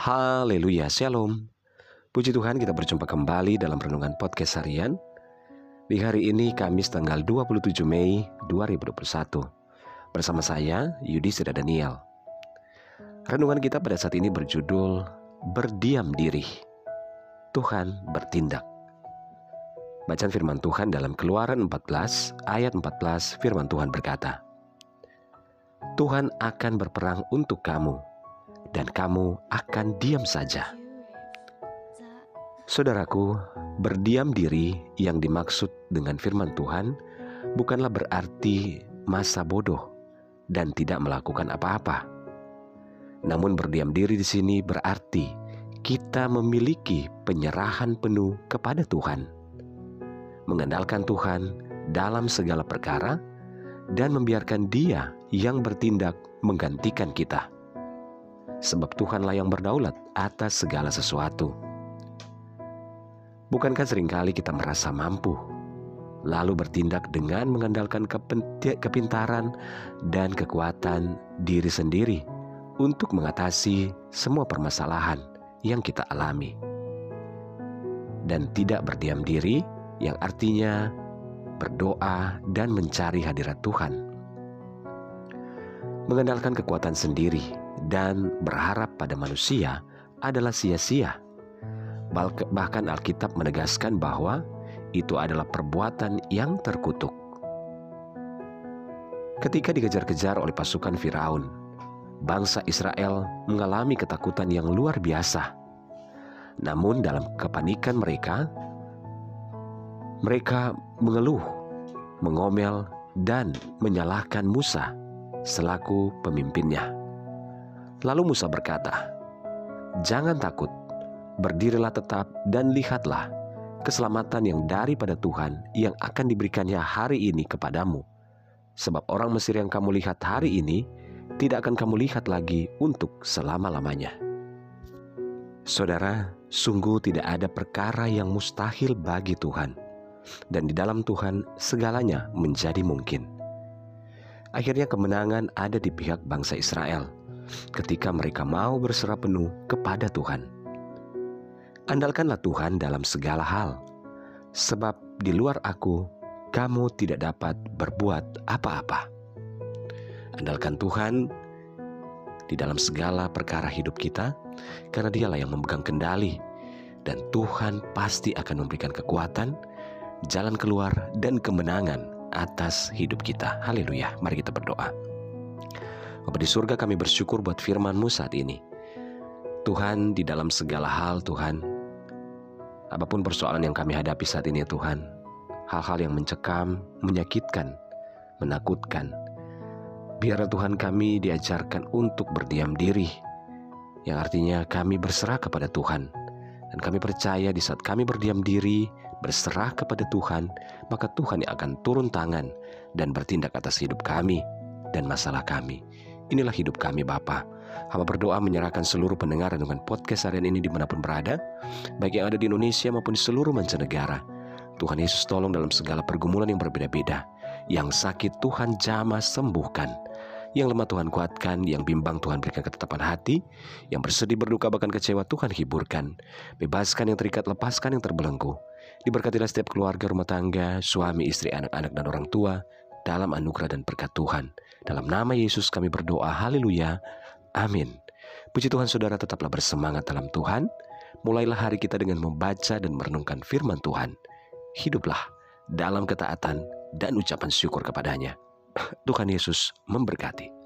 Haleluya, Shalom. Puji Tuhan kita berjumpa kembali dalam Renungan Podcast Harian. Di hari ini Kamis tanggal 27 Mei 2021. Bersama saya, Yudi Seda Daniel. Renungan kita pada saat ini berjudul Berdiam Diri. Tuhan bertindak. Bacaan firman Tuhan dalam Keluaran 14 ayat 14 firman Tuhan berkata, Tuhan akan berperang untuk kamu dan kamu akan diam saja. Saudaraku, berdiam diri yang dimaksud dengan firman Tuhan bukanlah berarti masa bodoh dan tidak melakukan apa-apa. Namun berdiam diri di sini berarti kita memiliki penyerahan penuh kepada Tuhan. Mengandalkan Tuhan dalam segala perkara dan membiarkan Dia yang bertindak menggantikan kita sebab Tuhanlah yang berdaulat atas segala sesuatu. Bukankah sering kali kita merasa mampu, lalu bertindak dengan mengandalkan kepintaran dan kekuatan diri sendiri untuk mengatasi semua permasalahan yang kita alami, dan tidak berdiam diri, yang artinya berdoa dan mencari hadirat Tuhan. Mengandalkan kekuatan sendiri dan berharap pada manusia adalah sia-sia. Bahkan Alkitab menegaskan bahwa itu adalah perbuatan yang terkutuk. Ketika dikejar-kejar oleh pasukan Firaun, bangsa Israel mengalami ketakutan yang luar biasa. Namun, dalam kepanikan mereka, mereka mengeluh, mengomel, dan menyalahkan Musa selaku pemimpinnya. Lalu Musa berkata, "Jangan takut, berdirilah tetap dan lihatlah keselamatan yang daripada Tuhan yang akan diberikannya hari ini kepadamu. Sebab orang Mesir yang kamu lihat hari ini tidak akan kamu lihat lagi untuk selama-lamanya." Saudara, sungguh tidak ada perkara yang mustahil bagi Tuhan, dan di dalam Tuhan segalanya menjadi mungkin. Akhirnya kemenangan ada di pihak bangsa Israel ketika mereka mau berserah penuh kepada Tuhan. Andalkanlah Tuhan dalam segala hal, sebab di luar aku kamu tidak dapat berbuat apa-apa. Andalkan Tuhan di dalam segala perkara hidup kita, karena Dialah yang memegang kendali, dan Tuhan pasti akan memberikan kekuatan, jalan keluar, dan kemenangan atas hidup kita. Haleluya! Mari kita berdoa. Bapa di surga kami bersyukur buat firman-Mu saat ini. Tuhan di dalam segala hal Tuhan, apa pun persoalan yang kami hadapi saat ini ya Tuhan, hal-hal yang mencekam, menyakitkan, menakutkan, biarlah Tuhan kami diajarkan untuk berdiam diri, yang artinya kami berserah kepada Tuhan. Dan kami percaya di saat kami berdiam diri, berserah kepada Tuhan, maka Tuhan yang akan turun tangan dan bertindak atas hidup kami dan masalah kami. Inilah hidup kami Bapa. Hamba berdoa menyerahkan seluruh pendengar dengan podcast harian ini di mana pun berada, baik yang ada di Indonesia maupun di seluruh mancanegara. Tuhan Yesus tolong dalam segala pergumulan yang berbeda-beda. Yang sakit Tuhan jamah sembuhkan. Yang lemah Tuhan kuatkan, yang bimbang Tuhan berikan ketetapan hati, yang bersedih berduka bahkan kecewa Tuhan hiburkan. Bebaskan yang terikat, lepaskan yang terbelenggu. Diberkatilah setiap keluarga rumah tangga, suami, istri, anak-anak, dan orang tua, dalam anugerah dan berkat Tuhan. Dalam nama Yesus kami berdoa, haleluya, amin. Puji Tuhan saudara tetaplah bersemangat dalam Tuhan. Mulailah hari kita dengan membaca dan merenungkan firman Tuhan. Hiduplah dalam ketaatan dan ucapan syukur kepadanya. Tuhan Yesus memberkati.